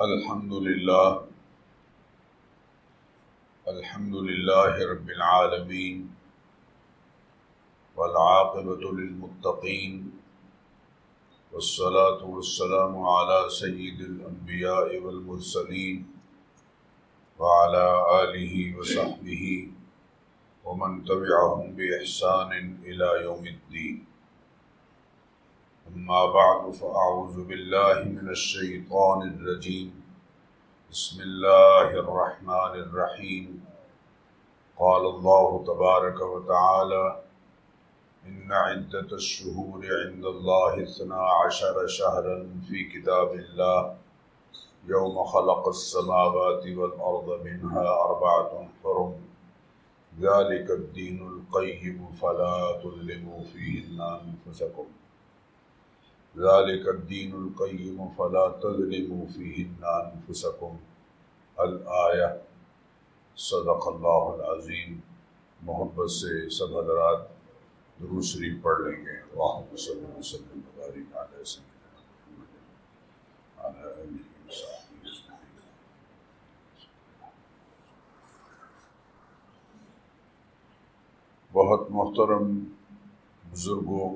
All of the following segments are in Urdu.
الحمد للہ الحمد للہ رب العالمین والعاقبة للمتقین، والصلاة والسلام على سید الانبیاء والمرسلین وعلى آلہ وصحبہ، ومن تبعهم بإحسان إلى يوم الدين أما بعد، فأعوذ بالله من الشيطان الرجيم. بسم الله الرحمن الرحيم. قال الله تبارك وتعالى إن عدة الشهور عند الله اثنا عشر شهرا في كتاب الله. يوم خلق السماوات والأرض منها أربعة حرم. ذلك الدين القيم، فلا تظلموا فيهن أنفسكم. ذلك الدين القيم فلا تظلموا فيهن انفسكم الايه صدق اللہ العظیم. محبت سے سب حضرات درود شریف پڑھ لیں گے. اللهم صل وسلم وبارك على سيدنا محمد وعلى اله وصحبه اجمعين بہت محترم بزرگوں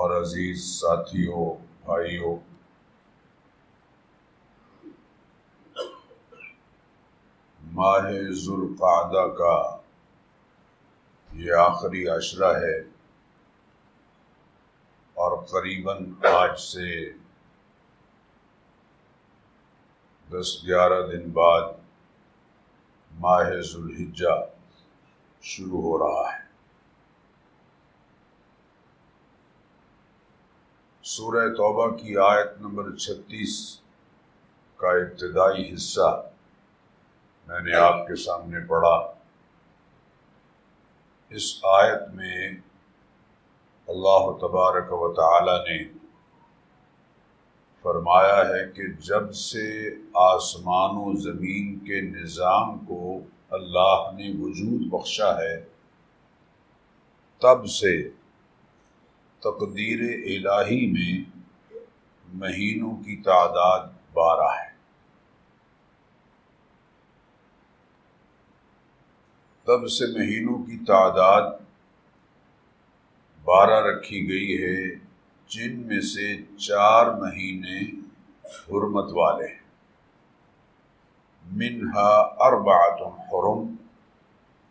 اور عزیز ساتھیوں، بھائیوں۔ ماہ ذوالقعدہ کا یہ آخری عشرہ ہے اور قریباً آج سے دس گیارہ دن بعد ماہ ذوالحجہ شروع ہو رہا ہے۔ سورہ توبہ کی آیت نمبر چھتیس کا ابتدائی حصہ میں نے آپ کے سامنے پڑھا۔ اس آیت میں اللہ تبارک و تعالی نے فرمایا ہے کہ جب سے آسمان و زمین کے نظام کو اللہ نے وجود بخشا ہے، تب سے تقدیر الہی میں مہینوں کی تعداد بارہ ہے۔ تب سے مہینوں کی تعداد بارہ رکھی گئی ہے، جن میں سے چار مہینے حرمت والے ہیں۔ منہا اربعت حرم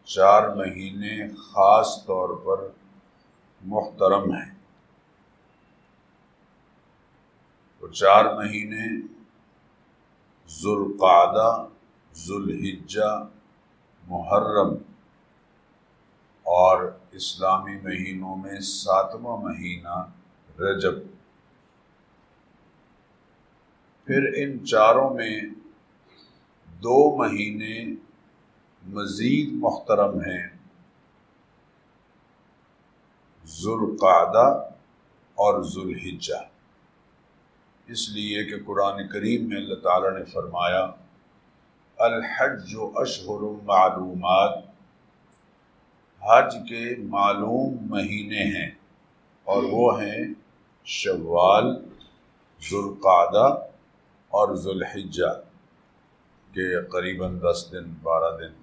چار مہینے خاص طور پر محترم ہیں۔ چار مہینے، ذوالقعدہ، ذوالحجہ، محرم اور اسلامی مہینوں میں ساتواں مہینہ رجب۔ پھر ان چاروں میں دو مہینے مزید محترم ہیں۔ ذوالقعدہ اور ذوالحجہ۔ اس لیے کہ قرآن کریم میں اللہ تعالیٰ نے فرمایا، الحج و اشہر معلومات، حج کے معلوم مہینے ہیں اور وہ ہیں شوال، ذوالقعدہ اور ذوالحجہ کے قریباً دس دن، بارہ دن۔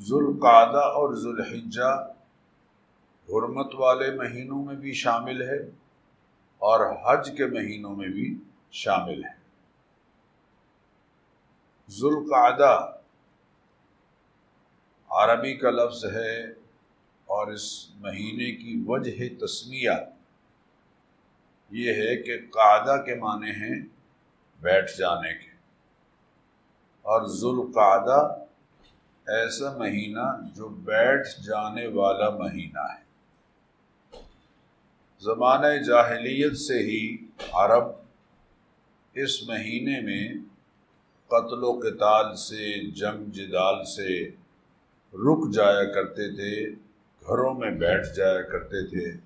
ذوالقعدہ اور ذوالحجہ حرمت والے مہینوں میں بھی شامل ہے اور حج کے مہینوں میں بھی شامل ہے۔ ذوالقعدہ عربی کا لفظ ہے اور اس مہینے کی وجہ تسمیہ یہ ہے کہ قعدہ کے معنی ہیں بیٹھ جانے کے۔ اور ذوالقعدہ ایسا مہینہ جو بیٹھ جانے والا مہینہ ہے۔ زمانہ جاہلیت سے ہی عرب اس مہینے میں قتل و قتال سے، جنگ جدال سے رک جایا کرتے تھے، گھروں میں بیٹھ جایا کرتے تھے۔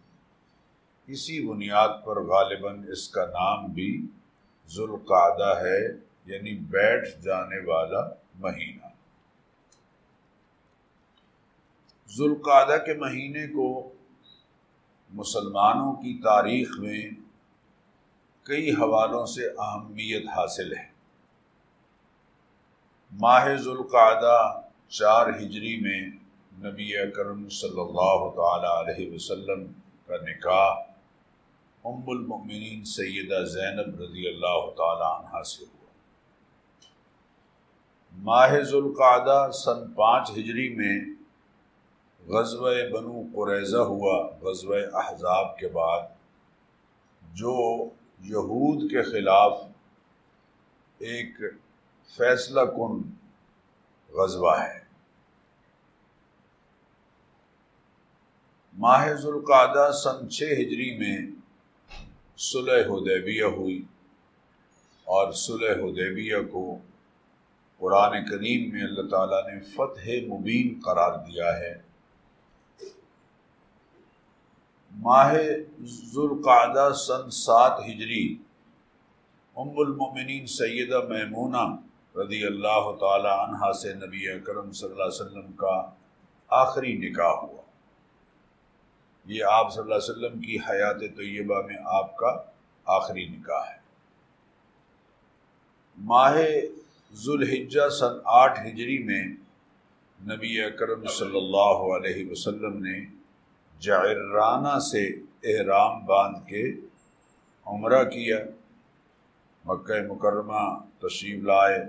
اسی بنیاد پر غالباً اس کا نام بھی ذوالقعدہ ہے یعنی بیٹھ جانے والا مہینہ۔ ذوالقعدہ کے مہینے کو مسلمانوں کی تاریخ میں کئی حوالوں سے اہمیت حاصل ہے۔ ماہ ذوالقعدہ چار ہجری میں نبی اکرم صلی اللہ تعالی علیہ وسلم کا نکاح ام المؤمنین سیدہ زینب رضی اللہ تعالی عنہ سے ہوا۔ ماہ ذوالقعدہ سن پانچ ہجری میں غزوہ بنو قریضہ ہوا غزوہ احزاب کے بعد، جو یہود کے خلاف ایک فیصلہ کن غزوہ ہے۔ ماہ ذوالقعدہ سن چھ ہجری میں صلح حدیبیہ ہوئی اور صلح حدیبیہ کو قرآن کریم میں اللہ تعالیٰ نے فتح مبین قرار دیا ہے۔ ماہ ذوالقعدہ سن سات ہجری، ام المؤمنین سیدہ میمونہ رضی اللہ تعالی عنہ سے نبی اکرم صلی اللہ علیہ وسلم کا آخری نکاح ہوا۔ یہ آپ صلی اللہ علیہ وسلم کی حیات طیبہ میں آپ کا آخری نکاح ہے۔ ماہ ذوالحجہ سن آٹھ ہجری میں نبی اکرم صلی اللہ علیہ وسلم نے جعرانہ سے احرام باندھ کے عمرہ کیا، مکہ مکرمہ تشریف لائے،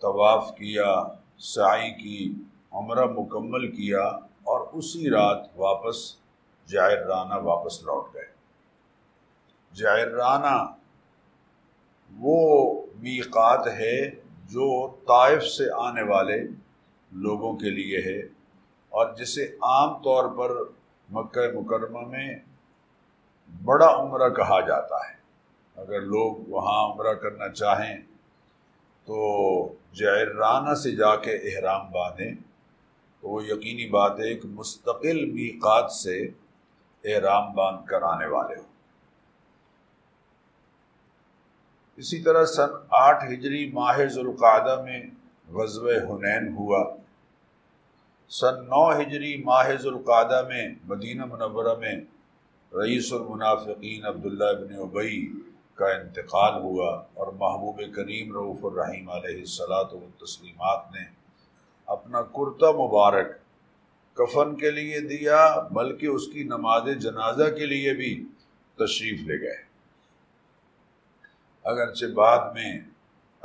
طواف کیا، سعی کی، عمرہ مکمل کیا اور اسی رات واپس جائرانہ واپس لوٹ گئے۔ جائرانہ وہ میقات ہے جو طائف سے آنے والے لوگوں کے لیے ہے۔ اور جسے عام طور پر مکہ مکرمہ میں بڑا عمرہ کہا جاتا ہے۔ اگر لوگ وہاں عمرہ کرنا چاہیں تو جائرانہ سے جا کے احرام باندھیں۔ تو وہ یقینی بات ہے ایک مستقل میقات سے احرام باندھ کر آنے والے ہوں۔ اسی طرح سن آٹھ ہجری ماہ ذوالقعدہ میں غزوہ حنین ہوا۔ سن نو ہجری ماہ ذوالقعدہ میں، مدینہ منورہ میں رئیس المنافقین عبداللہ ابن ابئی کا انتقال ہوا اور محبوب کریم رعف الرحیم علیہ السلاۃ و تسلیمات نے اپنا کرتا مبارک کفن کے لیے دیا، بلکہ اس کی نماز جنازہ کے لیے بھی تشریف لے گئے۔ اگرچہ بعد میں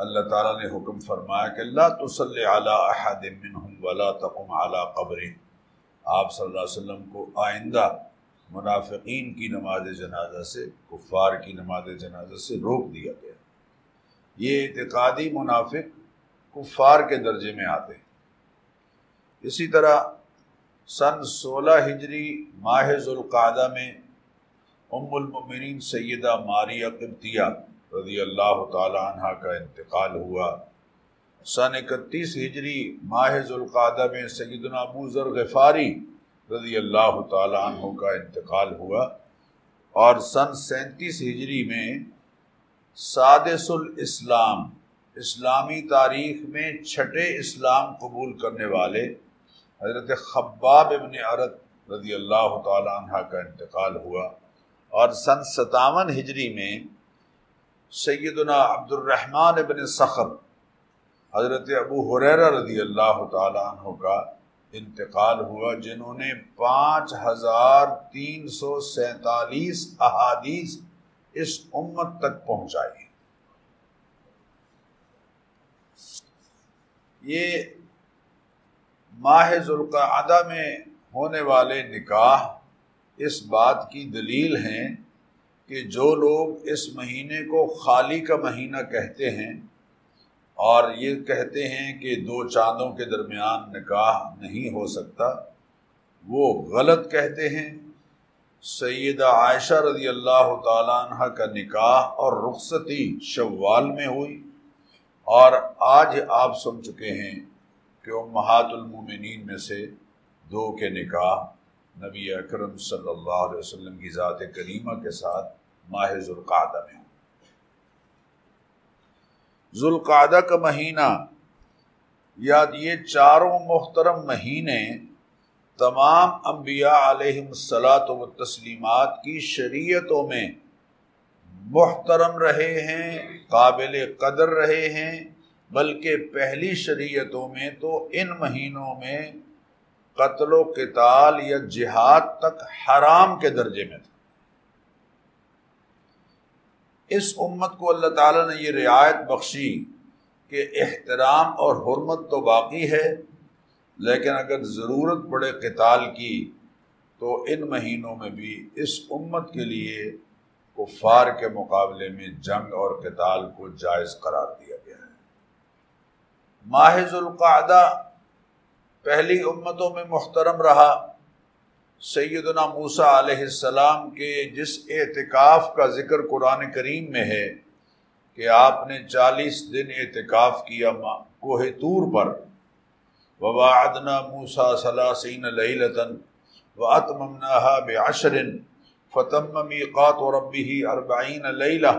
اللہ تعالیٰ نے حکم فرمایا کہ اللہ تسلی اعلیٰ احد منہم ولا تقم اعلیٰ قبر آپ صلی اللہ علیہ وسلم کو آئندہ منافقین کی نماز جنازہ سے، کفار کی نماز جنازہ سے روک دیا گیا۔ یہ اعتقادی منافق کفار کے درجے میں آتے ہیں۔ اسی طرح سن سولہ ہجری ماہ ذوالقعدہ میں ام المؤمنین سیدہ ماریہ قبطیہ رضی اللہ تعالیٰ عنہ کا انتقال ہوا۔ سن اکتیس ہجری ماہ ذوالقادہ میں سیدنا ابو ذر غفاری رضی اللہ تعالیٰ عنہ کا انتقال ہوا اور سن سینتیس ہجری میں سادس الاسلام، اسلامی تاریخ میں چھٹے اسلام قبول کرنے والے حضرت خباب ابن عرت رضی اللہ تعالیٰ عنہ کا انتقال ہوا۔ اور سن ستاون ہجری میں سیدنا عبد الرحمن ابن سخر حضرت ابو حریرہ رضی اللہ تعالیٰ عنہ کا انتقال ہوا، جنہوں نے پانچ ہزار تین سو سینتالیس احادیث اس امت تک پہنچائی یہ ماہ ذوالقعدہ میں ہونے والے نکاح اس بات کی دلیل ہیں کہ جو لوگ اس مہینے کو خالی کا مہینہ کہتے ہیں اور یہ کہتے ہیں کہ دو چاندوں کے درمیان نکاح نہیں ہو سکتا، وہ غلط کہتے ہیں۔ سیدہ عائشہ رضی اللہ تعالیٰ عنہ کا نکاح اور رخصتی شوال میں ہوئی۔ اور آج آپ سن چکے ہیں کہ امہات المومنین میں سے دو کے نکاح نبی اکرم صلی اللہ علیہ وسلم کی ذات کریمہ کے ساتھ ماہ ذوالقعدہ میں ذوالقعدہ کا مہینہ یا یہ چاروں محترم مہینے تمام انبیاء علیہ السلاۃ و تسلیمات کی شریعتوں میں محترم رہے ہیں، قابل قدر رہے ہیں، بلکہ پہلی شریعتوں میں تو ان مہینوں میں قتل و قتال یا جہاد تک حرام کے درجے میں تھا اس امت کو اللہ تعالیٰ نے یہ رعایت بخشی کہ احترام اور حرمت تو باقی ہے، لیکن اگر ضرورت پڑے قتال کی تو ان مہینوں میں بھی اس امت کے لیے کفار کے مقابلے میں جنگ اور قتال کو جائز قرار دیا گیا ہے۔ ماہز القعدہ پہلی امتوں میں محترم رہا۔ سیدنا موسا علیہ السلام کے جس اعتکاف کا ذکر قرآن کریم میں ہے کہ آپ نے چالیس دن اعتکاف کیا کوہ طور پر۔ وبا موسا سلاسین لطن و اتمنا بعشر فتم میقات و ربی اربعین لیلہ۔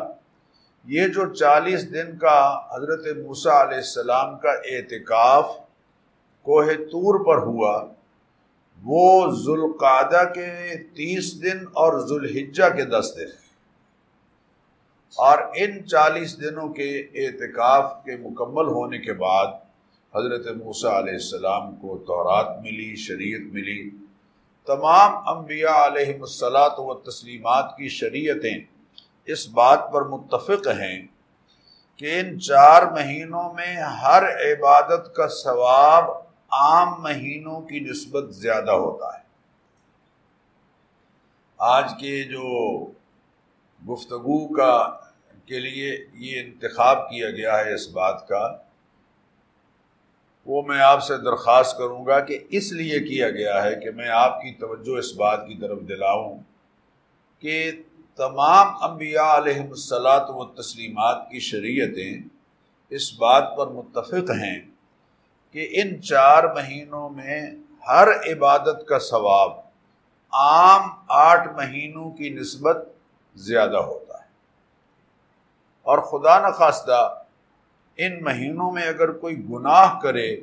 یہ جو چالیس دن کا حضرت موسیٰ علیہ السلام کا اعتکاف کوہ طور پر ہوا وہ ذوالقادہ کے تیس دن اور ذوالحجہ کے دس دن اور ان چالیس دنوں کے اعتکاف کے مکمل ہونے کے بعد حضرت موسیٰ علیہ السلام کو تورات ملی، شریعت ملی۔ تمام انبیاء علیہ السلاط و تسلیمات کی شریعتیں اس بات پر متفق ہیں کہ ان چار مہینوں میں ہر عبادت کا ثواب عام مہینوں کی نسبت زیادہ ہوتا ہے۔ آج کے جو گفتگو کا کے لیے یہ انتخاب کیا گیا ہے اس بات کا، وہ میں آپ سے درخواست کروں گا کہ اس لیے کیا گیا ہے کہ میں آپ کی توجہ اس بات کی طرف دلاؤں کہ تمام انبیاء علیہ السلاط و تسلیمات کی شریعتیں اس بات پر متفق ہیں کہ ان چار مہینوں میں ہر عبادت کا ثواب عام آٹھ مہینوں کی نسبت زیادہ ہوتا ہے۔ اور خدا نخواستہ ان مہینوں میں اگر کوئی گناہ کرے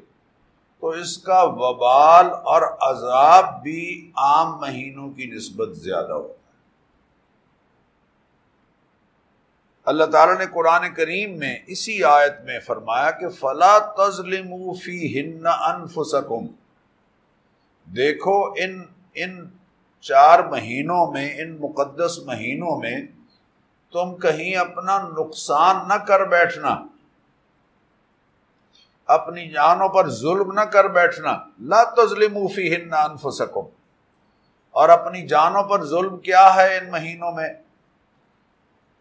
تو اس کا وبال اور عذاب بھی عام مہینوں کی نسبت زیادہ ہوتا ہے۔ اللہ تعالیٰ نے قرآن کریم میں اسی آیت میں فرمایا کہ فلا تزلم فی ہن انفسکم۔ دیکھو، ان ان چار مہینوں میں، ان مقدس مہینوں میں تم کہیں اپنا نقصان نہ کر بیٹھنا۔ اپنی جانوں پر ظلم نہ کر بیٹھنا۔ لا تظلم فیہن انفسکم۔ اور اپنی جانوں پر ظلم کیا ہے ان مہینوں میں؟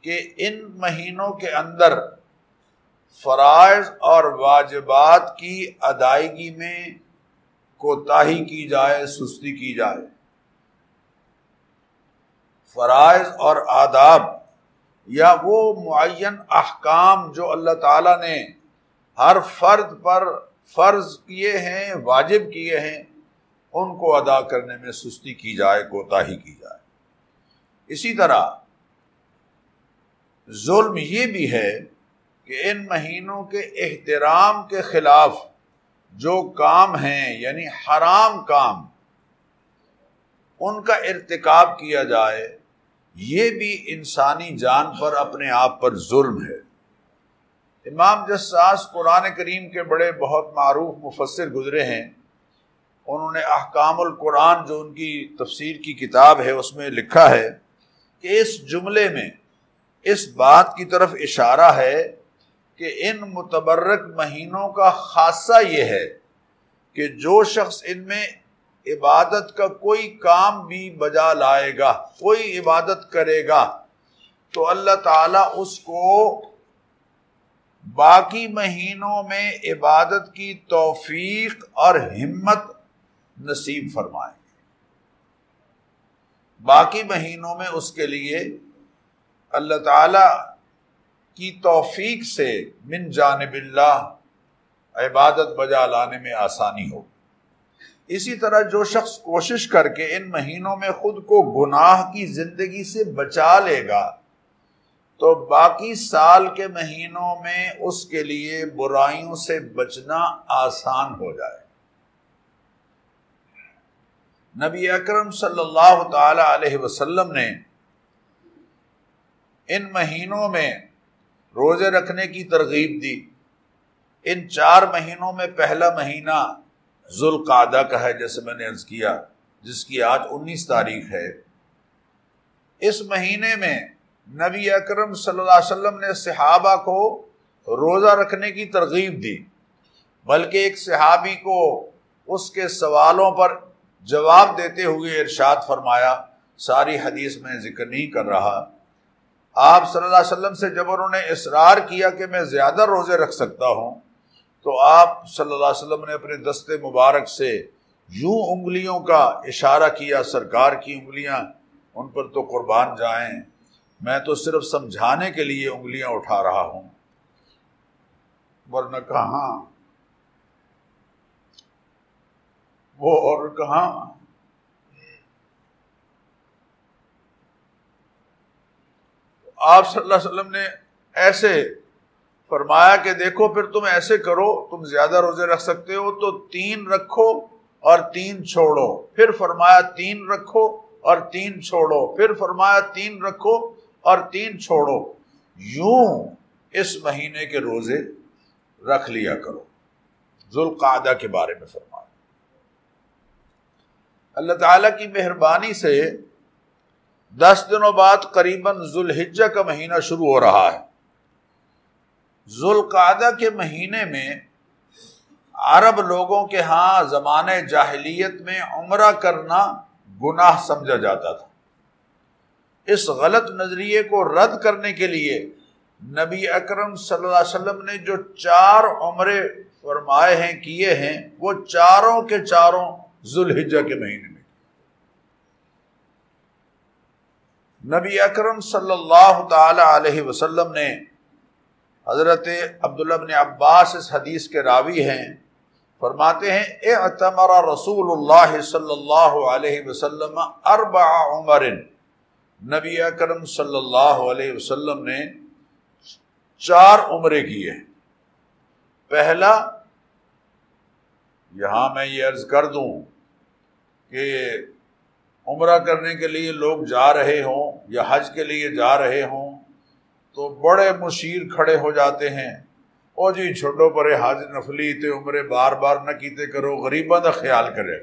کہ ان مہینوں کے اندر فرائض اور واجبات کی ادائیگی میں کوتاہی کی جائے، سستی کی جائے۔ فرائض اور آداب یا وہ معین احکام جو اللہ تعالیٰ نے ہر فرد پر فرض کیے ہیں، واجب کیے ہیں، ان کو ادا کرنے میں سستی کی جائے، کوتاہی کی جائے۔ اسی طرح ظلم یہ بھی ہے کہ ان مہینوں کے احترام کے خلاف جو کام ہیں یعنی حرام کام، ان کا ارتکاب کیا جائے، یہ بھی انسانی جان پر اپنے آپ پر ظلم ہے۔ امام جساس قرآن کریم کے بڑے بہت معروف مفسر گزرے ہیں۔ انہوں نے احکام القرآن جو ان کی تفسیر کی کتاب ہے، اس میں لکھا ہے کہ اس جملے میں اس بات کی طرف اشارہ ہے کہ ان متبرک مہینوں کا خاصہ یہ ہے کہ جو شخص ان میں عبادت کا کوئی کام بھی بجا لائے گا، کوئی عبادت کرے گا، تو اللہ تعالیٰ اس کو باقی مہینوں میں عبادت کی توفیق اور ہمت نصیب فرمائے۔ باقی مہینوں میں اس کے لیے اللہ تعالی کی توفیق سے من جانب اللہ عبادت بجا لانے میں آسانی ہو۔ اسی طرح جو شخص کوشش کر کے ان مہینوں میں خود کو گناہ کی زندگی سے بچا لے گا، تو باقی سال کے مہینوں میں اس کے لیے برائیوں سے بچنا آسان ہو جائے۔ نبی اکرم صلی اللہ تعالی علیہ وسلم نے ان مہینوں میں روزے رکھنے کی ترغیب دی۔ ان چار مہینوں میں پہلا مہینہ ذوالقادہ کا ہے، جیسے میں نے عرض کیا، جس کی آج انیس تاریخ ہے۔ اس مہینے میں نبی اکرم صلی اللہ علیہ وسلم نے صحابہ کو روزہ رکھنے کی ترغیب دی، بلکہ ایک صحابی کو اس کے سوالوں پر جواب دیتے ہوئے ارشاد فرمایا، ساری حدیث میں ذکر نہیں کر رہا۔ آپ صلی اللہ علیہ وسلم سے جب انہوں نے اصرار کیا کہ میں زیادہ روزے رکھ سکتا ہوں، تو آپ صلی اللہ علیہ وسلم نے اپنے دستے مبارک سے یوں انگلیوں کا اشارہ کیا، سرکار کی انگلیاں ان پر تو قربان جائیں، میں تو صرف سمجھانے کے لیے انگلیاں اٹھا رہا ہوں۔ ورنہ کہاں؟ وہ اور کہاں؟ آپ صلی اللہ علیہ وسلم نے ایسے فرمایا کہ دیکھو پھر تم ایسے کرو، تم زیادہ روزے رکھ سکتے ہو تو تین رکھو اور تین چھوڑو۔ پھر فرمایا تین رکھو اور تین چھوڑو۔ پھر فرمایا تین رکھو اور تین چھوڑو۔ یوں اس مہینے کے روزے رکھ لیا کرو۔ ذوالقعدہ کے بارے میں فرمایا۔ اللہ تعالی کی مہربانی سے دس دنوں بعد قریباً ذوالحجہ کا مہینہ شروع ہو رہا ہے۔ ذوالقعدہ کے مہینے میں عرب لوگوں کے ہاں زمانے جاہلیت میں عمرہ کرنا گناہ سمجھا جاتا تھا۔ اس غلط نظریے کو رد کرنے کے لیے نبی اکرم صلی اللہ علیہ وسلم نے جو چار عمرے فرمائے ہیں، کیے ہیں، وہ چاروں کے چاروں ذوالحجہ کے مہینے میں۔ نبی اکرم صلی اللہ تعالی علیہ وسلم نے حضرت عبداللہ بن عباس اس حدیث کے راوی ہیں، فرماتے ہیں، اعتمر رسول اللہ صلی اللہ علیہ وسلم اربع عمر۔ نبی اکرم صلی اللہ علیہ وسلم نے چار عمرے کیے۔ پہلا، یہاں میں یہ عرض کر دوں کہ عمرہ کرنے کے لیے لوگ جا رہے ہوں یا حج کے لیے جا رہے ہوں تو بڑے مشیر کھڑے ہو جاتے ہیں۔ او جی چھوٹو پرے حج نفلی، تے عمرے بار بار نہ کیتے کرو غریبہ کا خیال کرے۔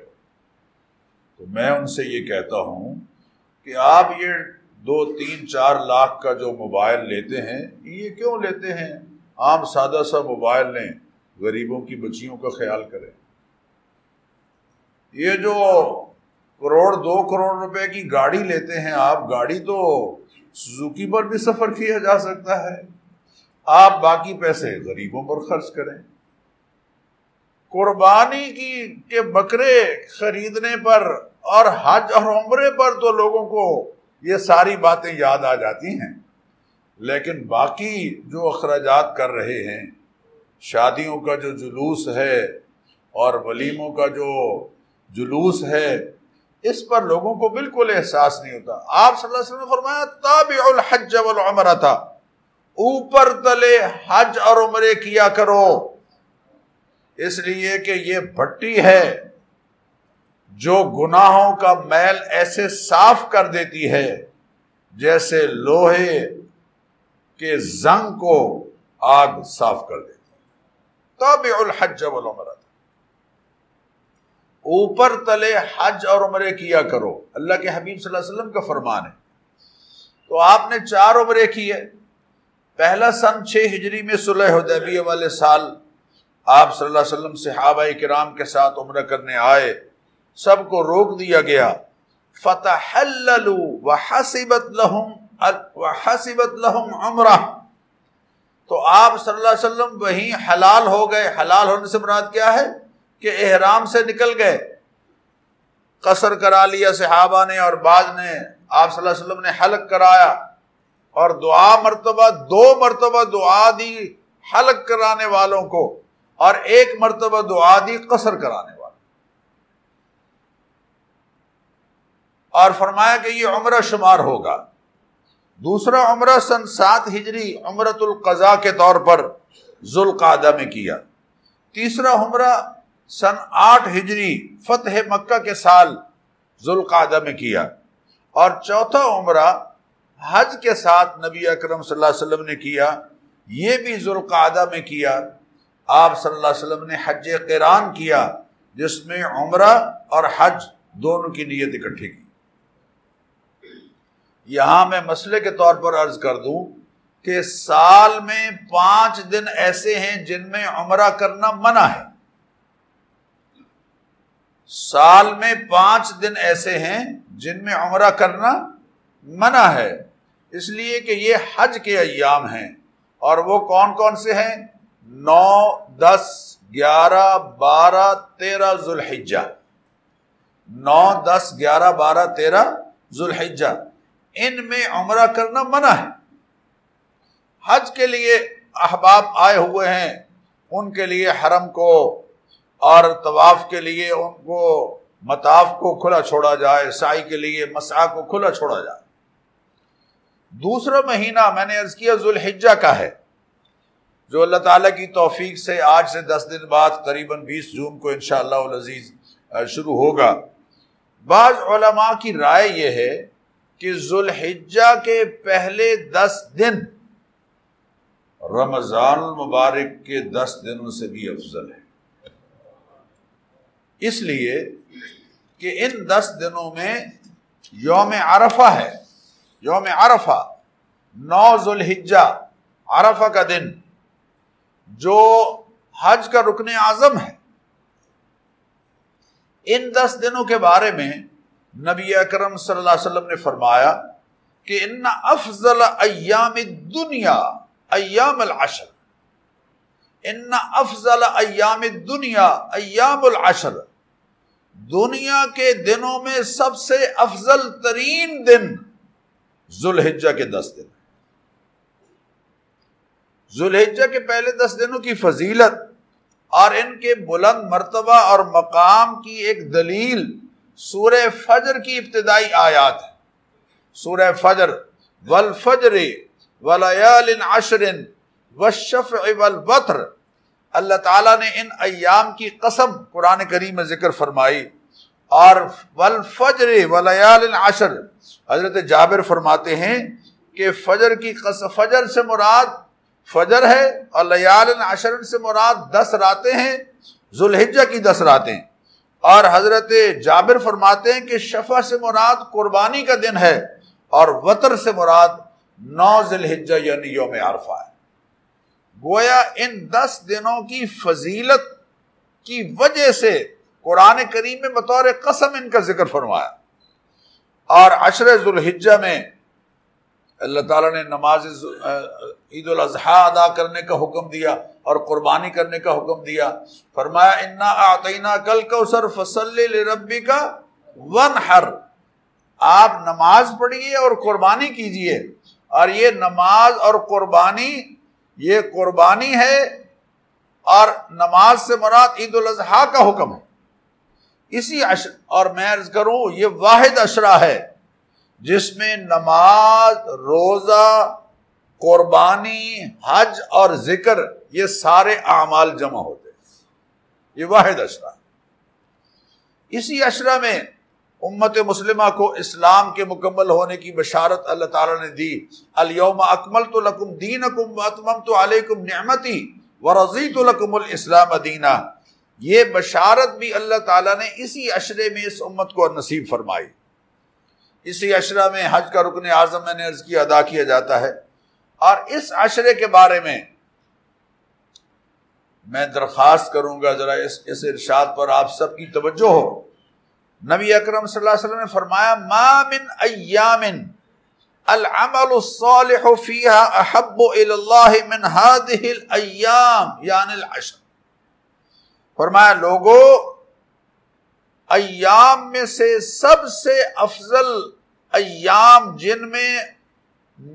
تو میں ان سے یہ کہتا ہوں کہ آپ یہ دو، تین، چار لاکھ کا جو موبائل لیتے ہیں، یہ کیوں لیتے ہیں؟ عام سادہ سا موبائل لیں، غریبوں کی بچیوں کا خیال کریں۔ یہ جو کروڑ، دو کروڑ روپے کی گاڑی لیتے ہیں۔ آپ گاڑی تو سزوکی پر بھی سفر کیا جا سکتا ہے۔ آپ باقی پیسے غریبوں پر خرچ کریں۔ قربانی کی، کے بکرے خریدنے پر اور حج اور عمرے پر تو لوگوں کو یہ ساری باتیں یاد آ جاتی ہیں۔ لیکن باقی جو اخراجات کر رہے ہیں، شادیوں کا جو جلوس ہے اور ولیموں کا جو جلوس ہے اس پر لوگوں کو بالکل احساس نہیں ہوتا۔ آپ صلی اللہ علیہ وسلم نے فرمایا تابع الحج والعمرہ تھا اوپر تلے حج اور عمرے کیا کرو۔ اس لیے کہ یہ بھٹی ہے جو گناہوں کا میل ایسے صاف کر دیتی ہے، جیسے لوہے کے زنگ کو آگ صاف کر دیتی تابع الحج والعمرہ اوپر تلے حج اور عمرے کیا کرو۔ اللہ کے حبیب صلی اللہ علیہ وسلم کا فرمان ہے۔ تو آپ نے چار عمرے کیے۔ پہلا سن چھ ہجری میں صلح حدیبیہ والے سال آپ صلی اللہ علیہ وسلم صحابہ کرام کے ساتھ عمرہ کرنے آئے۔ سب کو روک دیا گیا۔ فتح وحسبت لہم وحسبت لہم عمرہ۔ تو آپ صلی اللہ علیہ وسلم وہیں حلال ہو گئے۔ حلال ہونے سے مراد کیا ہے؟ کہ احرام سے نکل گئے۔ قصر کرا لیا صحابہ نے اور بعض نے آپ صلی اللہ علیہ وسلم نے حلق کرایا اور دعا مرتبہ، دو مرتبہ دعا دی حلق کرانے والوں کو اور ایک مرتبہ دعا دی قصر کرانے والوں اور فرمایا کہ یہ عمرہ شمار ہوگا۔ دوسرا عمرہ سن سات ہجری عمرت القضاء کے طور پر ذوالقادہ میں کیا۔ تیسرا عمرہ سن آٹھ ہجری فتح مکہ کے سال ذوالقادہ میں کیا۔ اور چوتھا عمرہ حج کے ساتھ نبی اکرم صلی اللہ علیہ وسلم نے کیا۔ یہ بھی ذوالقادہ میں کیا۔ آپ صلی اللہ علیہ وسلم نے حج قرآن کیا، جس میں عمرہ اور حج دونوں کی نیت اکٹھی کی۔ یہاں میں مسئلے کے طور پر عرض کر دوں کہ سال میں پانچ دن ایسے ہیں جن میں عمرہ کرنا منع ہے۔ سال میں پانچ دن ایسے ہیں جن میں عمرہ کرنا منع ہے۔ اس لیے کہ یہ حج کے ایام ہیں۔ اور وہ کون کون سے ہیں؟ نو، دس، گیارہ، بارہ، تیرہ، ذوالحجہ۔ نو، دس، گیارہ، بارہ، تیرہ، ذوالحجہ۔ ان میں عمرہ کرنا منع ہے۔ حج کے لیے احباب آئے ہوئے ہیں۔ ان کے لیے حرم کو اور طواف کے لیے ان کو مطاف کو کھلا چھوڑا جائے، سائی کے لیے مسا کو کھلا چھوڑا جائے۔ دوسرا مہینہ میں نے عرض کیا ذوالحجہ کا ہے، جو اللہ تعالیٰ کی توفیق سے آج سے دس دن بعد قریباً بیس جون کو انشاءاللہ العزیز شروع ہوگا۔ بعض علماء کی رائے یہ ہے کہ ذوالحجہ کے پہلے دس دن رمضان المبارک کے دس دنوں سے بھی افضل ہے۔ اس لیے کہ ان دس دنوں میں یوم عرفہ ہے، یوم عرفہ، نو ذوالحجہ، عرفہ کا دن، جو حج کا رکن اعظم ہے۔ ان دس دنوں کے بارے میں نبی اکرم صلی اللہ علیہ وسلم نے فرمایا کہ ان افضل ایام دنیا ایام العشر۔ ان افضل ایام دنیا ایام العشر۔ دنیا کے دنوں میں سب سے افضل ترین دن ذوالحجہ کے دس دن ذوالحجہ کے پہلے دس دنوں کی فضیلت اور ان کے بلند مرتبہ اور مقام کی ایک دلیل سورہ فجر کی ابتدائی آیات ہے سورہ فجر والفجر ولیال عشر، والشفع والبطر اللہ تعالیٰ نے ان ایام کی قسم قرآن کریم میں ذکر فرمائی۔ اور والفجر ولیال عشر حضرت جابر فرماتے ہیں کہ فجر کی قسم فجر سے مراد فجر ہے اور لیال عشر سے مراد دس راتیں ہیں، ذوالحجہ کی دس راتیں۔ اور حضرت جابر فرماتے ہیں کہ شفا سے مراد قربانی کا دن ہے اور وطر سے مراد نو ذوالحجہ یعنی یوم عرفہ ہے۔ گویا ان دس دنوں کی فضیلت کی وجہ سے قرآن کریم میں بطور قسم ان کا ذکر فرمایا۔ اور عشر ذوالحجہ میں اللہ تعالیٰ نے نماز عید الاضحیٰ ادا کرنے کا حکم دیا اور قربانی کرنے کا حکم دیا۔ فرمایا، انا آتینہ کل کو سر فصل ربی کا ون ہر آپ نماز پڑھیے اور قربانی کیجیے اور یہ نماز اور قربانی یہ قربانی ہے اور نماز سے مراد عید الاضحیٰ کا حکم ہے۔ اسی عشر اور میں عرض کروں، یہ واحد اشرا ہے جس میں نماز، روزہ، قربانی، حج اور ذکر، یہ سارے اعمال جمع ہوتے ہیں۔ یہ واحد اشرا اسی اشرا میں امت مسلمہ کو اسلام کے مکمل ہونے کی بشارت اللہ تعالیٰ نے دی۔ الوم اکمل تو لکم دین اکم تو علیکم نعمتی و رضی تو لکم الاسلام دینا۔ یہ بشارت بھی اللہ تعالیٰ نے اسی اشرے میں اس امت کو نصیب فرمائی۔ اسی عشرہ میں حج کا رکن اعظم میں نے عرض کیا، ادا کیا جاتا ہے۔ اور اس عشرے کے بارے میں میں درخواست کروں گا، ذرا اس اس ارشاد پر آپ سب کی توجہ ہو۔ نبی اکرم صلی اللہ علیہ وسلم نے فرمایا، ما من ایام العمل الصالح فيها احب الى الله من هذه الايام یعنی العشر. فرمایا لوگوں ایام میں سے سب سے افضل ایام جن میں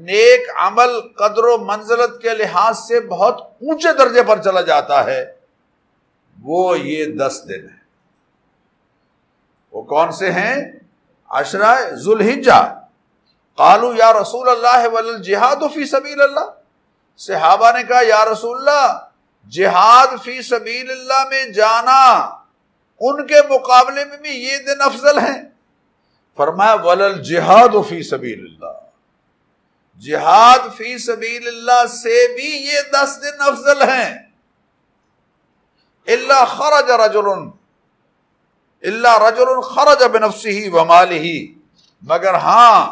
نیک عمل قدر و منزلت کے لحاظ سے بہت اونچے درجے پر چلا جاتا ہے، وہ یہ دس دن ہے وہ کون سے ہیں؟ اشرا ذوالحجہ۔ قالو یا رسول اللہ جہاد فی سبیل اللہ۔ صحابہ نے کہا، یا رسول اللہ، جہاد فی سبیل اللہ میں جانا، ان کے مقابلے میں بھی یہ دن افضل ہیں۔ فرمایا ولل جہاد فی سبیل اللہ۔ جہاد فی سبیل اللہ سے بھی یہ دس دن افضل ہیں۔ اللہ خرج رجل اللہ رجل خرج بنفسی و ہی مگر ہاں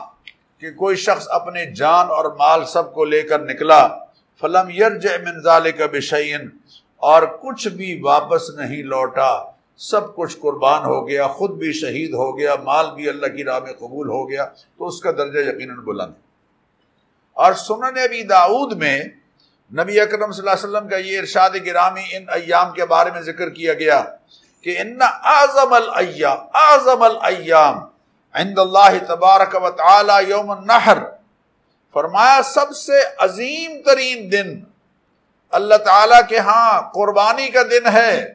کہ کوئی شخص اپنے جان اور مال سب کو لے کر نکلا، فلم یرج من ذالک اور کچھ بھی واپس نہیں لوٹا. سب کچھ قربان ہو گیا، خود بھی شہید ہو گیا، مال بھی اللہ کی راہ میں قبول ہو گیا، تو اس کا درجہ یقیناً بلند اور سنن ابی داود میں نبی اکرم صلی اللہ علیہ وسلم کا یہ ارشاد گرامی ان ایام کے بارے میں ذکر کیا گیا کہ ان اعظم الایام اعظم الایام، عند اللہ تبارک و تعالی یوم النحر. فرمایا، سب سے عظیم ترین دن اللہ تعالی کے ہاں قربانی کا دن ہے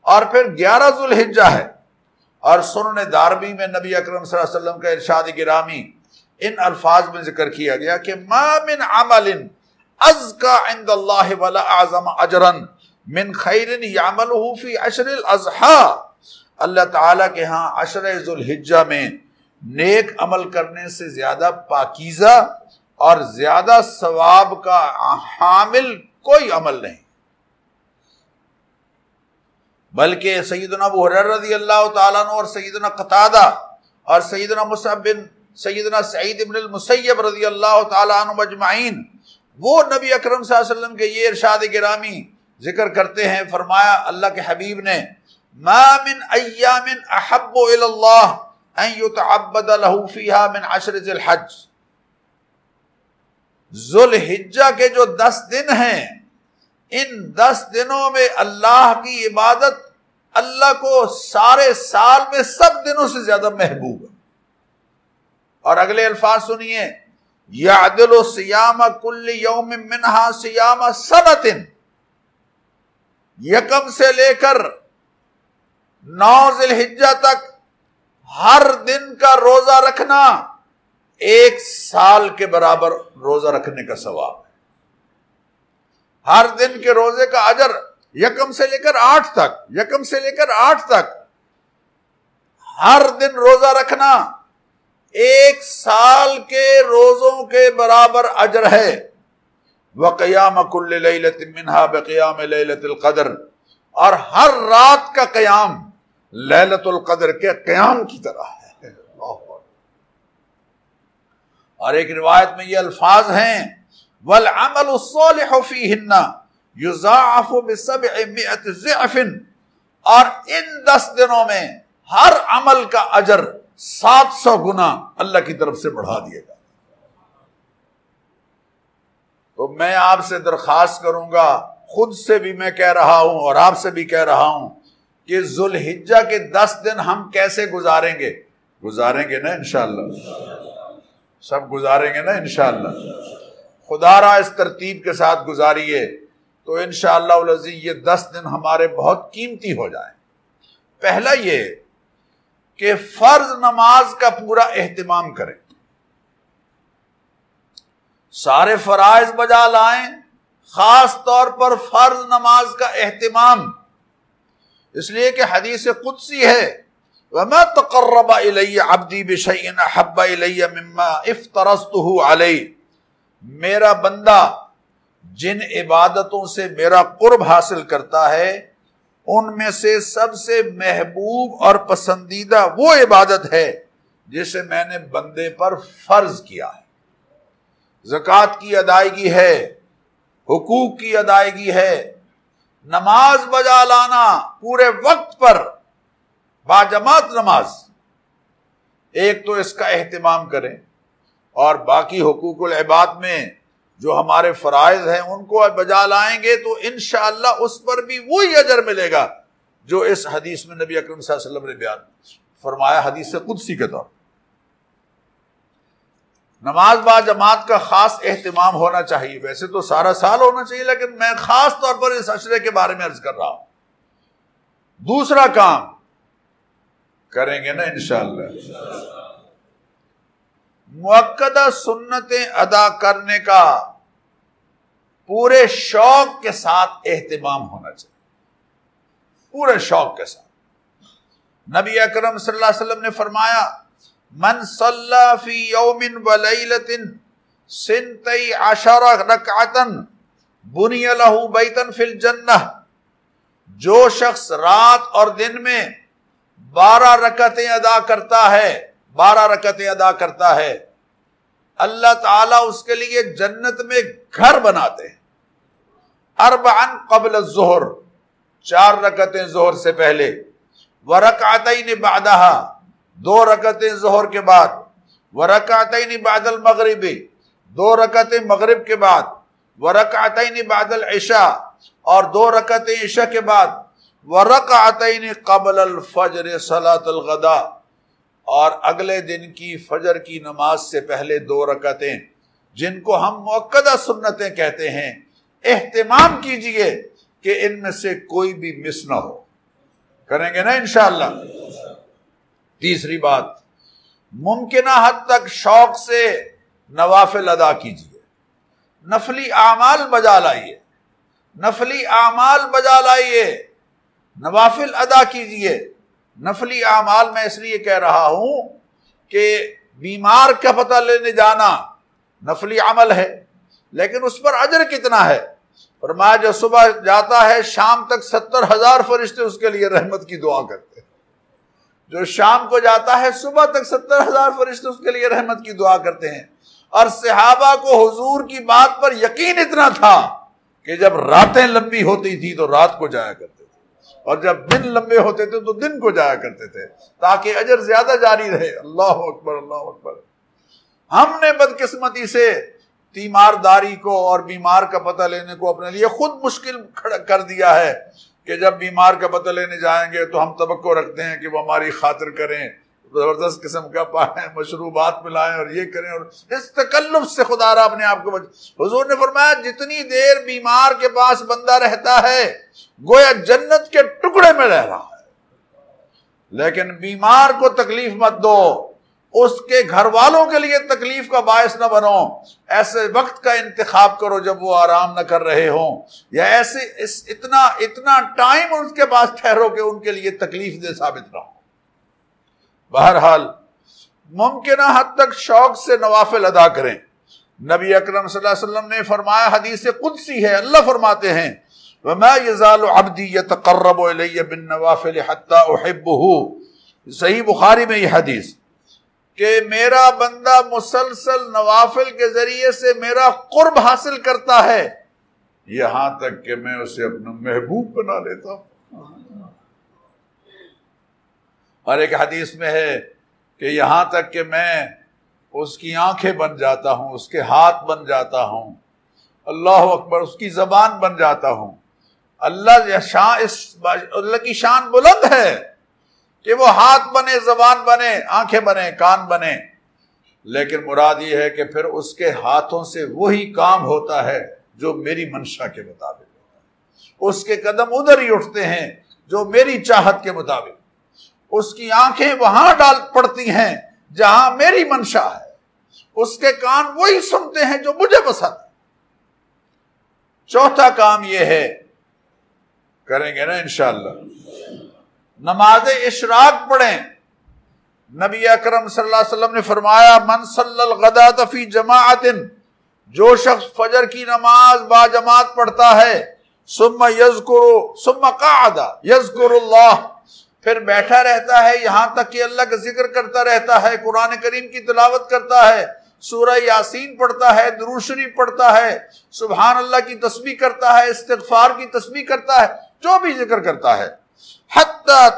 اور پھر گیارہ ذوالحجہ ہے۔ اور سنن دارمی میں نبی اکرم صلی اللہ علیہ وسلم کا ارشاد گرامی ان الفاظ میں ذکر کیا گیا کہ ما من عمل از کا عند اللہ ولا اعظم اجرن من خیر یعملہ فی عشر الاضحى اللہ تعالیٰ کے ہاں عشر ذوالحجہ میں نیک عمل کرنے سے زیادہ پاکیزہ اور زیادہ ثواب کا حامل کوئی عمل نہیں۔ بلکہ سیدنا ابو حرر رضی اللہ تعالیٰ عنہ اور سیدنا قطادہ اور سیدنا مصعب بن سیدنا سعید ابن المسیب رضی اللہ تعالیٰ عنہ مجمعین، وہ نبی اکرم صلی اللہ علیہ وسلم کے یہ ارشاد گرامی ذکر کرتے ہیں، فرمایا، اللہ کے حبیب نے، ما من ایام احب اللہ ان یتعبد له فیها من عشر ذی الحج. ذوالحجہ کے جو دس دن ہیں، ان دس دنوں میں اللہ کی عبادت اللہ کو سارے سال میں سب دنوں سے زیادہ محبوب ہے۔ اور اگلے الفاظ سنیے یا و سیام کل یوم منہا سیام سنتن یکم سے لے کر نو ذلحجہ تک ہر دن کا روزہ رکھنا ایک سال کے برابر روزہ رکھنے کا ثواب ہے۔ ہر دن کے روزے کا اجر یکم سے لے کر آٹھ تک، یکم سے لے کر آٹھ تک ہر دن روزہ رکھنا ایک سال کے روزوں کے برابر اجر ہے۔ وہ قیام کل لت منہا بقیام لت القدر۔ اور ہر رات کا قیام للت القدر کے قیام کی طرح ہے۔ اور ایک روایت میں یہ الفاظ ہیں، والعمل الصالح فیہن یضاعف بسبع مئت ضعف۔ اور ان دس دنوں میں ہر عمل کا اجر سات سو گنا اللہ کی طرف سے بڑھا دیا گا تو میں آپ سے درخواست کروں گا، خود سے بھی میں کہہ رہا ہوں اور آپ سے بھی کہہ رہا ہوں کہ ذوالحجہ کے دس دن ہم کیسے گزاریں گے؟ گزاریں گے نا انشاءاللہ۔ سب گزاریں گے نا انشاءاللہ۔ خدا را اس ترتیب کے ساتھ گزاریے تو انشاءاللہ شاء یہ دس دن ہمارے بہت قیمتی ہو جائیں۔ پہلا یہ کہ فرض نماز کا پورا اہتمام کریں۔ سارے فرائض بجا لائیں، خاص طور پر فرض نماز کا اہتمام۔ اس لیے کہ حدیث قدسی ہے، وما تقرب الی عبدی بشیء حب الی مما افترضته علی میرا بندہ جن عبادتوں سے میرا قرب حاصل کرتا ہے، ان میں سے سب سے محبوب اور پسندیدہ وہ عبادت ہے جسے میں نے بندے پر فرض کیا ہے۔ زکوٰۃ کی ادائیگی ہے، حقوق کی ادائیگی ہے، نماز بجا لانا پورے وقت پر باجماعت نماز۔ ایک تو اس کا اہتمام کریں اور باقی حقوق العباد میں جو ہمارے فرائض ہیں ان کو بجا لائیں گے تو انشاءاللہ اس پر بھی وہی اجر ملے گا جو اس حدیث میں نبی اکرم صلی اللہ علیہ وسلم نے بیان فرمایا حدیث قدسی کے طور نماز با جماعت کا خاص اہتمام ہونا چاہیے۔ ویسے تو سارا سال ہونا چاہیے، لیکن میں خاص طور پر اس اشرے کے بارے میں عرض کر رہا ہوں۔ دوسرا کام کریں گے نا انشاءاللہ۔ موقع سنتیں ادا کرنے کا پورے شوق کے ساتھ اہتمام ہونا چاہیے۔ پورے شوق کے ساتھ۔ نبی اکرم صلی اللہ علیہ وسلم نے فرمایا من صلی فی یوم ولیلت سنتی عشر رکعتن بنی لہو بیتن فی الجنہ جو شخص رات اور دن میں بارہ رکعتیں ادا کرتا ہے، بارہ رکعتیں ادا کرتا ہے، اللہ تعالیٰ اس کے لیے جنت میں گھر بناتے ہیں۔ اربعن قبل الظہر، چار رکعتیں زہر سے پہلے وہ رکعتین بعدہ دو رکعتیں زہر کے بعد وہ رکعتین بعد المغرب، دو رکعتیں مغرب کے بعد وہ رکعتین بعد العشاء، اور دو رکعتیں عشاء کے بعد وہ رکعتین قبل الفجر صلاۃ الغدا اور اگلے دن کی فجر کی نماز سے پہلے دو رکعتیں، جن کو ہم موقع سنتیں کہتے ہیں۔ اہتمام کیجیے کہ ان میں سے کوئی بھی مس نہ ہو۔ کریں گے نا انشاءاللہ؟ تیسری بات، ممکنہ حد تک شوق سے نوافل ادا کیجیے نفلی اعمال بجا لائیے۔ نفلی اعمال بجا لائیے۔ نوافل ادا کیجیے نفلی اعمال میں اس لیے کہہ رہا ہوں کہ بیمار کا پتہ لینے جانا نفلی عمل ہے، لیکن اس پر اجر کتنا ہے؟ فرمایا جو صبح جاتا ہے، شام تک ستر ہزار فرشتے اس کے لیے رحمت کی دعا کرتے ہیں۔ جو شام کو جاتا ہے، صبح تک ستر ہزار فرشتے اس کے لیے رحمت کی دعا کرتے ہیں۔ اور صحابہ کو حضور کی بات پر یقین اتنا تھا کہ جب راتیں لمبی ہوتی تھی تو رات کو جایا کرتے تھے۔ اور جب دن لمبے ہوتے تھے تو دن کو جایا کرتے تھے تاکہ اجر زیادہ جاری رہے۔ اللہ اکبر اللہ اکبر۔ ہم نے بدقسمتی سے تیمارداری کو اور بیمار کا پتہ لینے کو اپنے لیے خود مشکل کر دیا ہے۔ کہ جب بیمار کا پتہ لینے جائیں گے تو ہم توقع رکھتے ہیں کہ وہ ہماری خاطر کریں، زبردست قسم کا پائیں مشروبات ملائیں اور یہ کریں اور اس تکلف سے خدا رہا اپنے آپ کو حضور نے فرمایا، جتنی دیر بیمار کے پاس بندہ رہتا ہے، گویا جنت کے ٹکڑے میں رہ رہا ہے۔ لیکن بیمار کو تکلیف مت دو۔ اس کے گھر والوں کے لیے تکلیف کا باعث نہ بنو۔ ایسے وقت کا انتخاب کرو جب وہ آرام نہ کر رہے ہوں۔ یا ایسے اس اتنا اتنا ٹائم اس کے پاس ٹھہرو کہ ان کے لیے تکلیف دے ثابت نہ ہو۔ بہرحال، ممکنہ حد تک شوق سے نوافل ادا کریں۔ نبی اکرم صلی اللہ علیہ وسلم نے فرمایا، حدیث قدسی ہے، اللہ فرماتے ہیں، وَمَا يَزَالُ عَبْدِي يَتَقَرَّبُ إِلَيَّ بِالنَّوَافِلِ حَتَّى أُحِبُّهُ۔ صحیح بخاری میں یہ حدیث۔ کہ میرا بندہ مسلسل نوافل کے ذریعے سے میرا قرب حاصل کرتا ہے، یہاں تک کہ میں اسے اپنا محبوب بنا لیتا ہوں۔ اور ایک حدیث میں ہے کہ یہاں تک کہ میں اس کی آنکھیں بن جاتا ہوں، اس کے ہاتھ بن جاتا ہوں، اللہ اکبر اس کی زبان بن جاتا ہوں۔ اللہ شان اس اللہ کی شان بلند ہے۔ کہ وہ ہاتھ بنے، زبان بنے، آنکھیں بنے، کان بنے۔ لیکن مراد یہ ہے کہ پھر اس کے ہاتھوں سے وہی کام ہوتا ہے جو میری منشا کے مطابق ہوتا ہے۔ اس کے قدم ادھر ہی اٹھتے ہیں جو میری چاہت کے مطابق۔ اس کی آنکھیں وہاں ڈال پڑتی ہیں جہاں میری منشا ہے۔ اس کے کان وہی سنتے ہیں جو مجھے پسند چوتھا کام یہ ہے، کریں گے نا انشاءاللہ۔ نماز اشراق پڑھیں۔ نبی اکرم صلی اللہ علیہ وسلم نے فرمایا، من صلی الغداۃ فی جماعت، جو شخص فجر کی نماز با جماعت پڑھتا ہے، ثم یذکر، ثم قعد، یذکر اللہ۔ پھر بیٹھا رہتا ہے، یہاں تک کہ اللہ کا ذکر کرتا رہتا ہے، قرآن کریم کی تلاوت کرتا ہے، سورہ یاسین پڑھتا ہے دروشری پڑھتا ہے، سبحان اللہ کی تسبیح کرتا ہے، استغفار کی تسبیح کرتا ہے، جو بھی ذکر کرتا ہے۔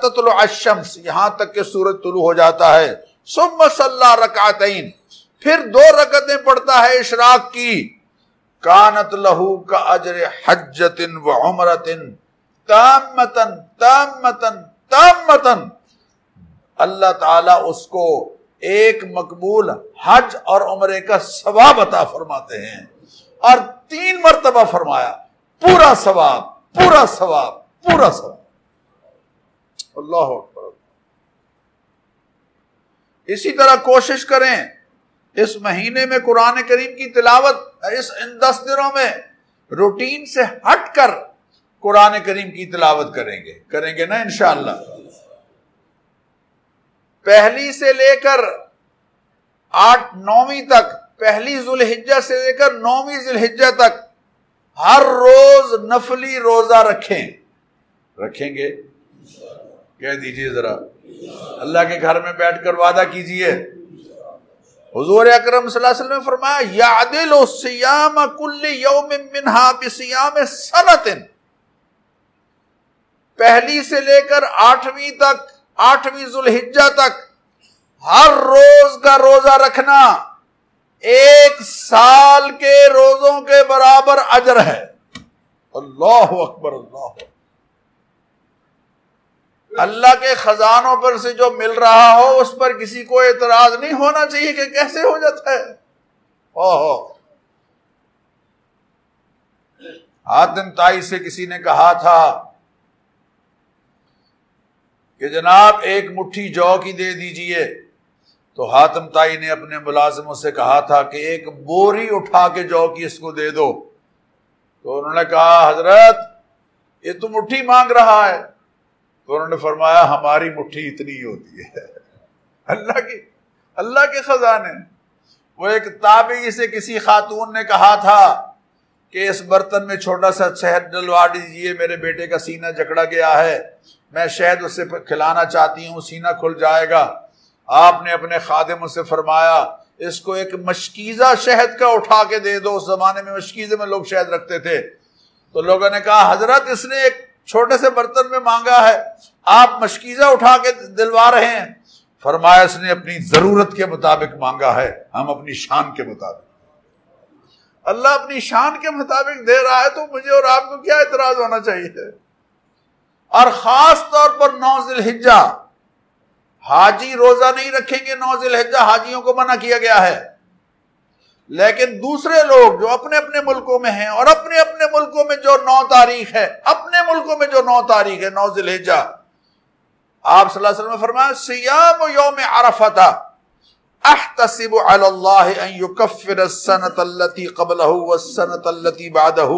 تطلع الشمس، یہاں تک کہ سورج طلوع ہو جاتا ہے۔ ثم صلی رکعتین، پھر دو رکعتیں پڑھتا ہے اشراق کی۔ کانت لہو کا اجر حجت و عمرت تامتن تامتن تامتن۔ اللہ تعالی اس کو ایک مقبول حج اور عمرے کا ثواب عطا فرماتے ہیں۔ اور تین مرتبہ فرمایا، پورا ثواب پورا ثواب پورا ثواب۔ اللہ اکبر. اسی طرح کوشش کریں اس مہینے میں قرآن کریم کی تلاوت اس ان دس دنوں میں روٹین سے ہٹ کر قرآن کریم کی تلاوت کریں گے. کریں گے نا انشاءاللہ. پہلی سے لے کر آٹھ نویں تک، پہلی ذوالحجہ سے لے کر نویں ذوالحجہ تک ہر روز نفلی روزہ رکھیں. رکھیں گے؟ کہہ دیجیے ذرا، اللہ کے گھر میں بیٹھ کر وعدہ کیجیے۔ حضور اکرم صلی اللہ علیہ وسلم نے فرمایا یادل سیام کل یوم منہا بسیام سنت پہلی سے لے کر آٹھویں تک، آٹھویں ذوالحجہ تک ہر روز کا روزہ رکھنا ایک سال کے روزوں کے برابر اجر ہے۔ اللہ اکبر، اللہ اللہ کے خزانوں پر سے جو مل رہا ہو، اس پر کسی کو اعتراض نہیں ہونا چاہیے کہ کیسے ہو جاتا ہے۔ آتم تائی سے کسی نے کہا تھا کہ جناب ایک مٹھی جو کی دے دیجیے۔ تو ہاتم تائی نے اپنے ملازموں سے کہا تھا کہ ایک بوری اٹھا کے جو کی اس کو دے دو۔ تو انہوں نے کہا، حضرت، یہ تو مٹھی مانگ رہا ہے۔ تو انہوں نے فرمایا ہماری مٹھی اتنی ہوتی ہے۔ اللہ کی اللہ کے خزانے۔ وہ ایک تابعی سے کسی خاتون نے کہا تھا کہ اس برتن میں چھوٹا سا شہد ڈلوا دیجیے میرے بیٹے کا سینہ جکڑا گیا ہے۔ میں شہد اسے کھلانا چاہتی ہوں، سینہ کھل جائے گا۔ آپ نے اپنے خادم سے فرمایا، اس کو ایک مشکیزہ شہد کا اٹھا کے دے دو۔ اس زمانے میں مشکیزے میں لوگ شہد رکھتے تھے۔ تو لوگوں نے کہا، حضرت اس نے ایک چھوٹے سے برتن میں مانگا ہے، آپ مشکیزہ اٹھا کے دلوا رہے ہیں۔ فرمایا، اس نے اپنی ضرورت کے مطابق مانگا ہے، ہم اپنی شان کے مطابق۔ اللہ اپنی شان کے مطابق دے رہا ہے تو مجھے اور آپ کو کیا اعتراض ہونا چاہیے؟ اور خاص طور پر نوزل ہجا حاجی روزہ نہیں رکھیں گے نوزل ہجا حاجیوں کو منع کیا گیا ہے۔ لیکن دوسرے لوگ جو اپنے اپنے ملکوں میں ہیں اور اپنے اپنے ملکوں میں جو نو تاریخ ہے، اپنے ملکوں میں جو نو تاریخ ہے، نو ذلحجہ آپ صلی اللہ علیہ وسلم فرمایا سیام یوم عرفت احتسب علی اللہ ان یکفر السنت اللتی قبلہ والسنت اللتی بعدہ۔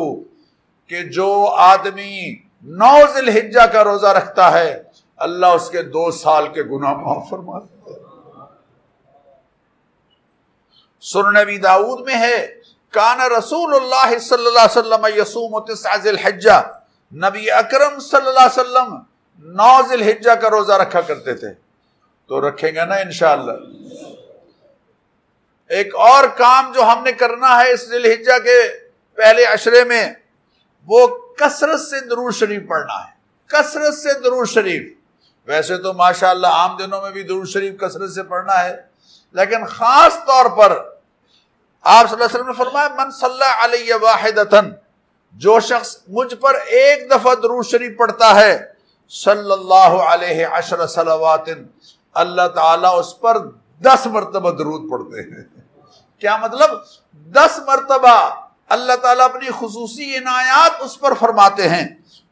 کہ جو آدمی نو ذلحجہ کا روزہ رکھتا ہے، اللہ اس کے دو سال کے گناہ معاف فرماتا ہے سنن نبی داود میں ہے، کان رسول اللہ صلی اللہ علیہ وسلم یسوم تسع ذی الحجہ نبی اکرم صلی اللہ علیہ وسلم نو ذی الحجہ کا روزہ رکھا کرتے تھے۔ تو رکھیں گے نا انشاءاللہ۔ ایک اور کام جو ہم نے کرنا ہے اس ذی الحجہ کے پہلے عشرے میں، وہ کثرت سے درود شریف پڑھنا ہے۔ کثرت سے درود شریف۔ ویسے تو ماشاءاللہ عام دنوں میں بھی درود شریف کثرت سے پڑھنا ہے، لیکن خاص طور پر آپ صلی اللہ علیہ وسلم نے فرمایا، من صلی علیہ واحد جو شخص مجھ پر ایک دفعہ درود شریف پڑھتا ہے صلی اللہ علیہ عشر صلوات، اللہ تعالیٰ اس پر دس مرتبہ درود پڑھتے ہیں۔ کیا مطلب؟ دس مرتبہ اللہ تعالیٰ اپنی خصوصی عنایات اس پر فرماتے ہیں۔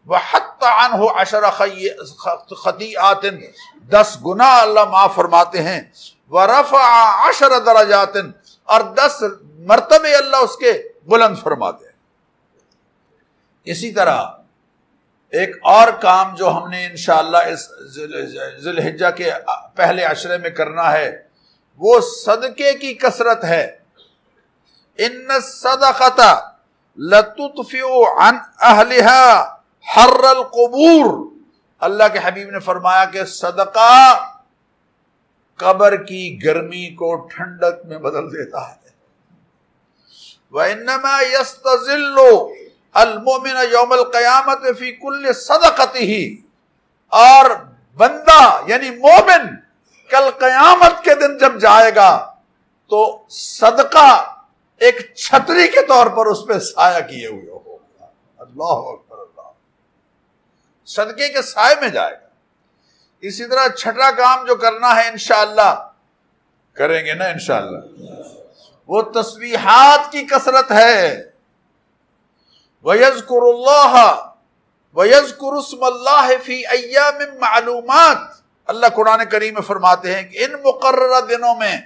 وہ حت ہو اشر خطیات دس گنا اللہ معاف فرماتے ہیں۔ وہ رفع عشر دراجات اور دس مرتبے اللہ اس کے بلند فرماتے ہیں۔ اسی طرح ایک اور کام جو ہم نے انشاءاللہ اس ذوالحجہ کے پہلے عشرے میں کرنا ہے، وہ صدقے کی کثرت ہے۔ ان صدقت لتطفئ عن اہلها حر القبور۔ اللہ کے حبیب نے فرمایا کہ صدقہ قبر کی گرمی کو ٹھنڈک میں بدل دیتا ہے۔ وَإِنَّمَا يَسْتَزِلُّ الْمُؤْمِنَ يَوْمَ الْقِيَامَةِ فِي كُلِّ صَدَقَتِهِ۔ اور بندہ یعنی مومن کل قیامت کے دن جب جائے گا تو صدقہ ایک چھتری کے طور پر اس پہ سایہ کیے ہوئے ہوگا۔ اللہ اکبر، اللہ۔ صدقے کے سائے میں جائے گا۔ اسی طرح چھٹا کام جو کرنا ہے انشاءاللہ، کریں گے نا انشاءاللہ۔ وہ تصویحات کی کثرت ہے۔ وَيَذْكُرُ اللَّهَ، وَيَذْكُرُ اسْمَ اللَّهِ فِي أَيَّامٍ مَعْلُومات۔ اللہ قرآن کریم میں فرماتے ہیں کہ ان مقررہ دنوں میں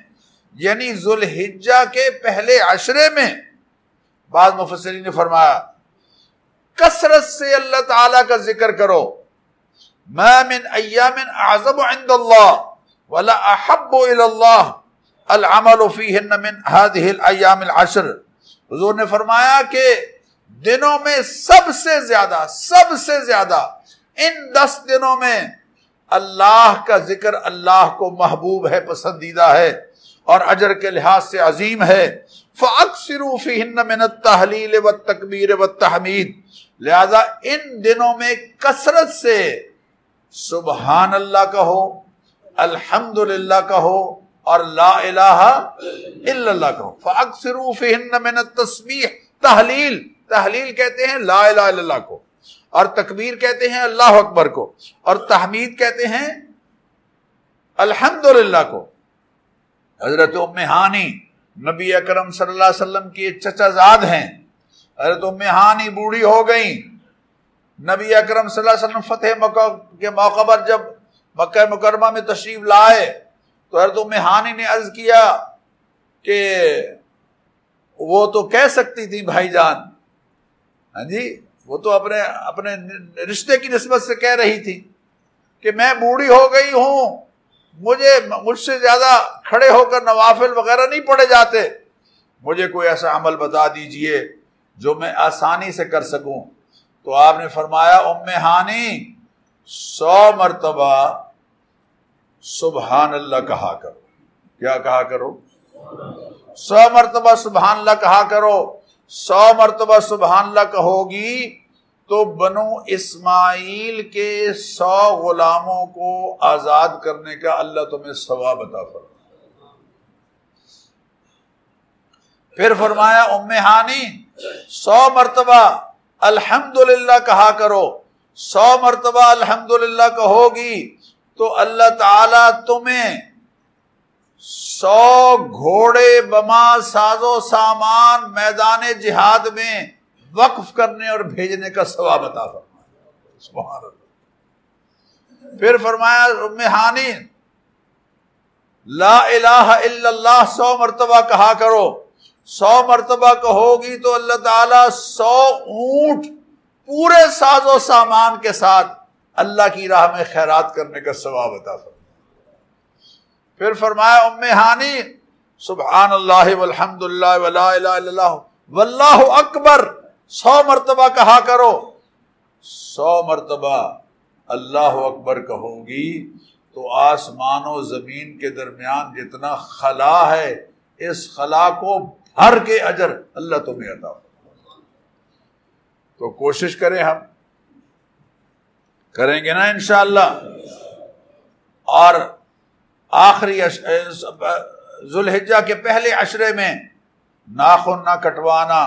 یعنی ذوالحجہ کے پہلے عشرے میں، بعض مفسرین نے فرمایا، کثرت سے اللہ تعالی کا ذکر کرو۔ ما من ایام اعظم عند اللہ ولا احب الى اللہ العمل فیہن من هذه الایام العشر. حضور نے فرمایا کہ دنوں میں سب سے زیادہ، سب سے زیادہ ان دس دنوں میں اللہ کا ذکر اللہ کو محبوب ہے، پسندیدہ ہے اور اجر کے لحاظ سے عظیم ہے. فَأَكْسِرُوا فِيهِنَّ مِنَ التَّحْلِيلِ وَالتَّكْبِيرِ وَالتَّحْمِيدِ لہذا ان دنوں میں کثرت سے سبحان اللہ کہو الحمد للہ کہو اور لا الہ الا اللہ کہو فَأَكْسِرُوا فِيهِنَّ مِنَ التَّسْبِيحِ۔ تحلیل تحلیل کہتے ہیں لا الہ الا اللہ کو۔ اور تکبیر کہتے ہیں اللہ اکبر کو۔ اور تحمید کہتے ہیں الحمد کو۔ حضرت ام ہانی، نبی اکرم صلی اللہ علیہ وسلم کی چچا زاد ہیں۔ حضرت ام ہانی بوڑھی ہو گئی نبی اکرم صلی اللہ علیہ وسلم فتح مکہ کے موقع پر جب مکہ مکرمہ میں تشریف لائے، تو حضرت ام ہانی نے عرض کیا کہ وہ تو کہہ سکتی تھی بھائی جان۔ ہاں جی وہ تو اپنے اپنے رشتے کی نسبت سے کہہ رہی تھی کہ میں بوڑھی ہو گئی ہوں، مجھے مجھ سے زیادہ کھڑے ہو کر نوافل وغیرہ نہیں پڑے جاتے۔ مجھے کوئی ایسا عمل بتا دیجیے جو میں آسانی سے کر سکوں۔ تو آپ نے فرمایا، ام ہانی، سو مرتبہ سبحان اللہ کہا کرو۔ کیا کہا کرو؟ سو مرتبہ سبحان اللہ کہا کرو۔ سو مرتبہ سبحان اللہ کہو گی تو بنو اسماعیل کے سو غلاموں کو آزاد کرنے کا اللہ تمہیں ثواب عطا فرما پھر فرمایا، ام ہانی، سو مرتبہ الحمد کہا کرو، سو مرتبہ الحمد للہ کہو گی تو اللہ تعالی تمہیں سو گھوڑے بما ساز و سامان میدان جہاد میں وقف کرنے اور بھیجنے کا ثواب عطا فرمایا پھر فرمایا ہانی لا الہ الا اللہ، سو مرتبہ کہا کرو سو مرتبہ کہو گی تو اللہ تعالی سو اونٹ پورے ساز و سامان کے ساتھ اللہ کی راہ میں خیرات کرنے کا ثواب عطا فرمایا پھر فرمایا، ام ہانی، سبحان اللہ والحمد اللہ ولا الہ الا اللہ، واللہ اکبر، سو مرتبہ کہا کرو۔ سو مرتبہ اللہ اکبر کہو گی تو آسمان و زمین کے درمیان جتنا خلا ہے، اس خلا کو بھر کے اجر اللہ تمہیں عطا تو کوشش کریں ہم۔ کریں گے نا انشاءاللہ۔ اور آخری ذوالحجہ کے پہلے عشرے میں ناخن نہ کٹوانا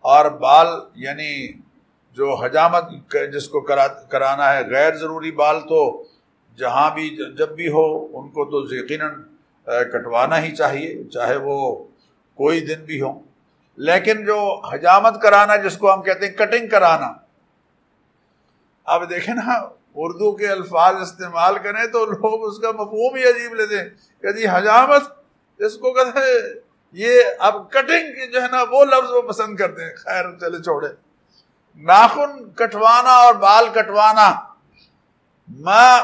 اور بال یعنی جو حجامت جس کو کرانا ہے، غیر ضروری بال تو جہاں بھی، جب بھی ہو، ان کو تو یقیناً کٹوانا ہی چاہیے، چاہے وہ کوئی دن بھی ہو لیکن جو حجامت کرانا، جس کو ہم کہتے ہیں کٹنگ کرانا اب دیکھیں نا، اردو کے الفاظ استعمال کریں تو لوگ اس کا مفہوم ہی عجیب لیتے ہیں۔ کہ جی حجامت، اس کو کہتے ہیں، یہ اب کٹنگ جو ہے نا، وہ لفظ وہ پسند کرتے ہیں۔ خیر، چلے چھوڑے ناخن کٹوانا اور بال کٹوانا۔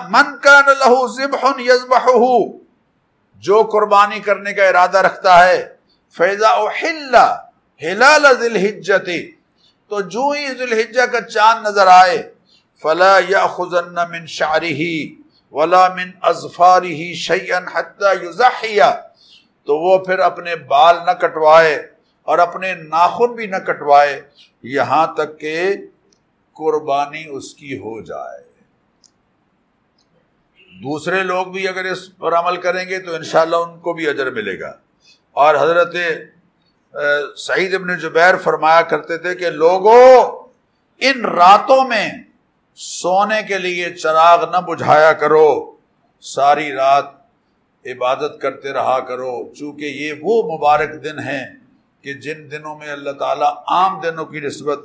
من کا لہو ذبح یزبہ جو قربانی کرنے کا ارادہ رکھتا ہے فیضا ہلال ذی تو جو ہی ذی کا چاند نظر آئے، فلا یا خزن من شعری ولا من ازفاری شعین حتیٰ تو وہ پھر اپنے بال نہ کٹوائے اور اپنے ناخن بھی نہ کٹوائے، یہاں تک کہ قربانی اس کی ہو جائے۔ دوسرے لوگ بھی اگر اس پر عمل کریں گے تو انشاءاللہ ان کو بھی اجر ملے گا۔ اور حضرت سعید ابن جبیر فرمایا کرتے تھے کہ لوگوں ان راتوں میں سونے کے لیے چراغ نہ بجھایا کرو، ساری رات عبادت کرتے رہا کرو، چونکہ یہ وہ مبارک دن ہیں کہ جن دنوں میں اللہ تعالیٰ عام دنوں کی نسبت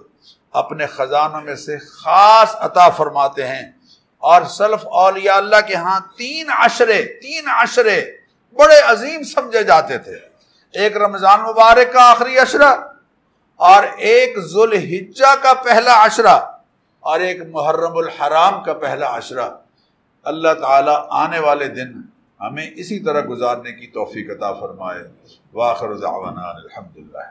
اپنے خزانوں میں سے خاص عطا فرماتے ہیں۔ اور سلف اولیاء اللہ کے ہاں تین عشرے تین عشرے بڑے عظیم سمجھے جاتے تھے۔ ایک رمضان مبارک کا آخری عشرہ، اور ایک ذوالحجہ کا پہلا عشرہ، اور ایک محرم الحرام کا پہلا عشرہ۔ اللہ تعالیٰ آنے والے دن ہمیں اسی طرح گزارنے کی توفیق عطا فرمائے۔ واخر دعوانا الحمد للہ